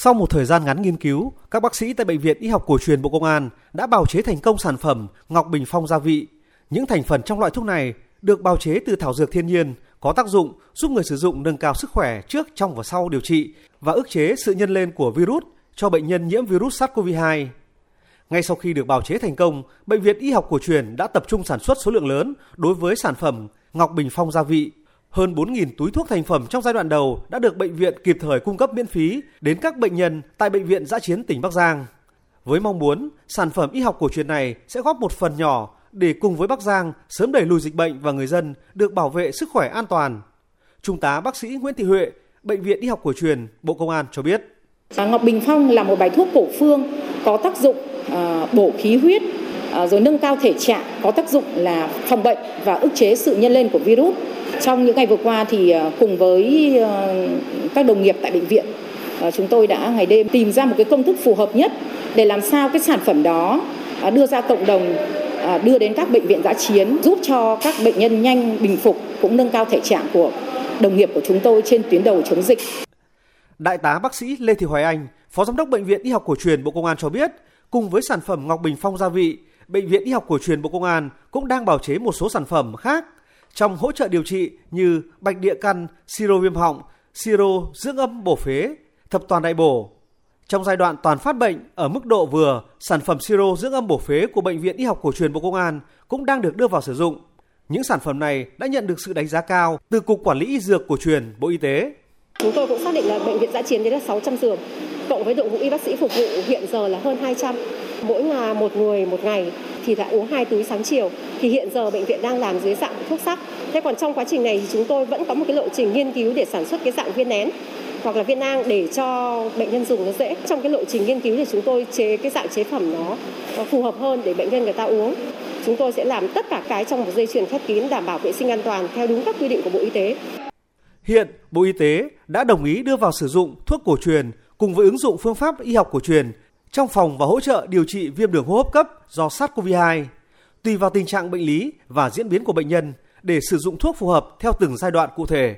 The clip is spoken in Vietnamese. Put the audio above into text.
Sau một thời gian ngắn nghiên cứu, các bác sĩ tại Bệnh viện Y học cổ truyền Bộ Công an đã bào chế thành công sản phẩm Ngọc Bình Phong gia vị. Những thành phần trong loại thuốc này được bào chế từ thảo dược thiên nhiên, có tác dụng giúp người sử dụng nâng cao sức khỏe trước, trong và sau điều trị và ức chế sự nhân lên của virus cho bệnh nhân nhiễm virus SARS-CoV-2. Ngay sau khi được bào chế thành công, Bệnh viện Y học cổ truyền đã tập trung sản xuất số lượng lớn đối với sản phẩm Ngọc Bình Phong gia vị. Hơn 4.000 túi thuốc thành phẩm trong giai đoạn đầu đã được bệnh viện kịp thời cung cấp miễn phí đến các bệnh nhân tại Bệnh viện Giã chiến tỉnh Bắc Giang. Với mong muốn, sản phẩm y học cổ truyền này sẽ góp một phần nhỏ để cùng với Bắc Giang sớm đẩy lùi dịch bệnh và người dân được bảo vệ sức khỏe an toàn. Trung tá bác sĩ Nguyễn Thị Huệ, Bệnh viện Y học cổ truyền, Bộ Công an cho biết. Ngọc Bình Phong là một bài thuốc cổ phương có tác dụng ờ, bổ khí huyết, Ờ, rồi nâng cao thể trạng, có tác dụng là phòng bệnh và ức chế sự nhân lên của virus. Trong những ngày vừa qua thì ờ, cùng với ờ, các đồng nghiệp tại bệnh viện, chúng tôi đã ngày đêm tìm ra một cái công thức phù hợp nhất để làm sao cái sản phẩm đó đưa ra cộng đồng đưa đến các bệnh viện giã chiến giúp cho các bệnh nhân nhanh bình phục cũng nâng cao thể trạng của đồng nghiệp của chúng tôi trên tuyến đầu chống dịch. Đại tá bác sĩ Lê Thị Hoài Anh, Phó Giám đốc Bệnh viện Y học cổ truyền Bộ Công an cho biết, cùng với sản phẩm Ngọc Bình Phong gia vị, Bệnh viện Y học cổ truyền Bộ Công an cũng đang bào chế một số sản phẩm khác trong hỗ trợ điều trị như bạch địa căn, siro viêm họng, siro dưỡng âm bổ phế, thập toàn đại bổ. Trong giai đoạn toàn phát bệnh ở mức độ vừa, sản phẩm siro dưỡng âm bổ phế của Bệnh viện Y học cổ truyền Bộ Công an cũng đang được đưa vào sử dụng. Những sản phẩm này đã nhận được sự đánh giá cao từ Cục Quản lý Y Dược cổ truyền Bộ Y tế. Chúng tôi cũng xác định là bệnh viện giã chiến đấy là 600 giường, cộng với đội ngũ y bác sĩ phục vụ hiện giờ là hơn 200. Mỗi ngày một người một ngày thì đã uống hai túi sáng chiều. Thì hiện giờ bệnh viện đang làm dưới dạng thuốc sắc. Thế còn trong quá trình này thì chúng tôi vẫn có một cái lộ trình nghiên cứu để sản xuất cái dạng viên nén hoặc là viên nang để cho bệnh nhân dùng nó dễ. Trong cái lộ trình nghiên cứu thì chúng tôi chế cái dạng chế phẩm nó phù hợp hơn để bệnh nhân người ta uống. Chúng tôi sẽ làm tất cả cái trong một dây chuyền khép kín đảm bảo vệ sinh an toàn theo đúng các quy định của Bộ Y tế. Hiện, Bộ Y tế đã đồng ý đưa vào sử dụng thuốc cổ truyền cùng với ứng dụng phương pháp y học cổ truyền trong phòng và hỗ trợ điều trị viêm đường hô hấp cấp do SARS-CoV-2, tùy vào tình trạng bệnh lý và diễn biến của bệnh nhân để sử dụng thuốc phù hợp theo từng giai đoạn cụ thể.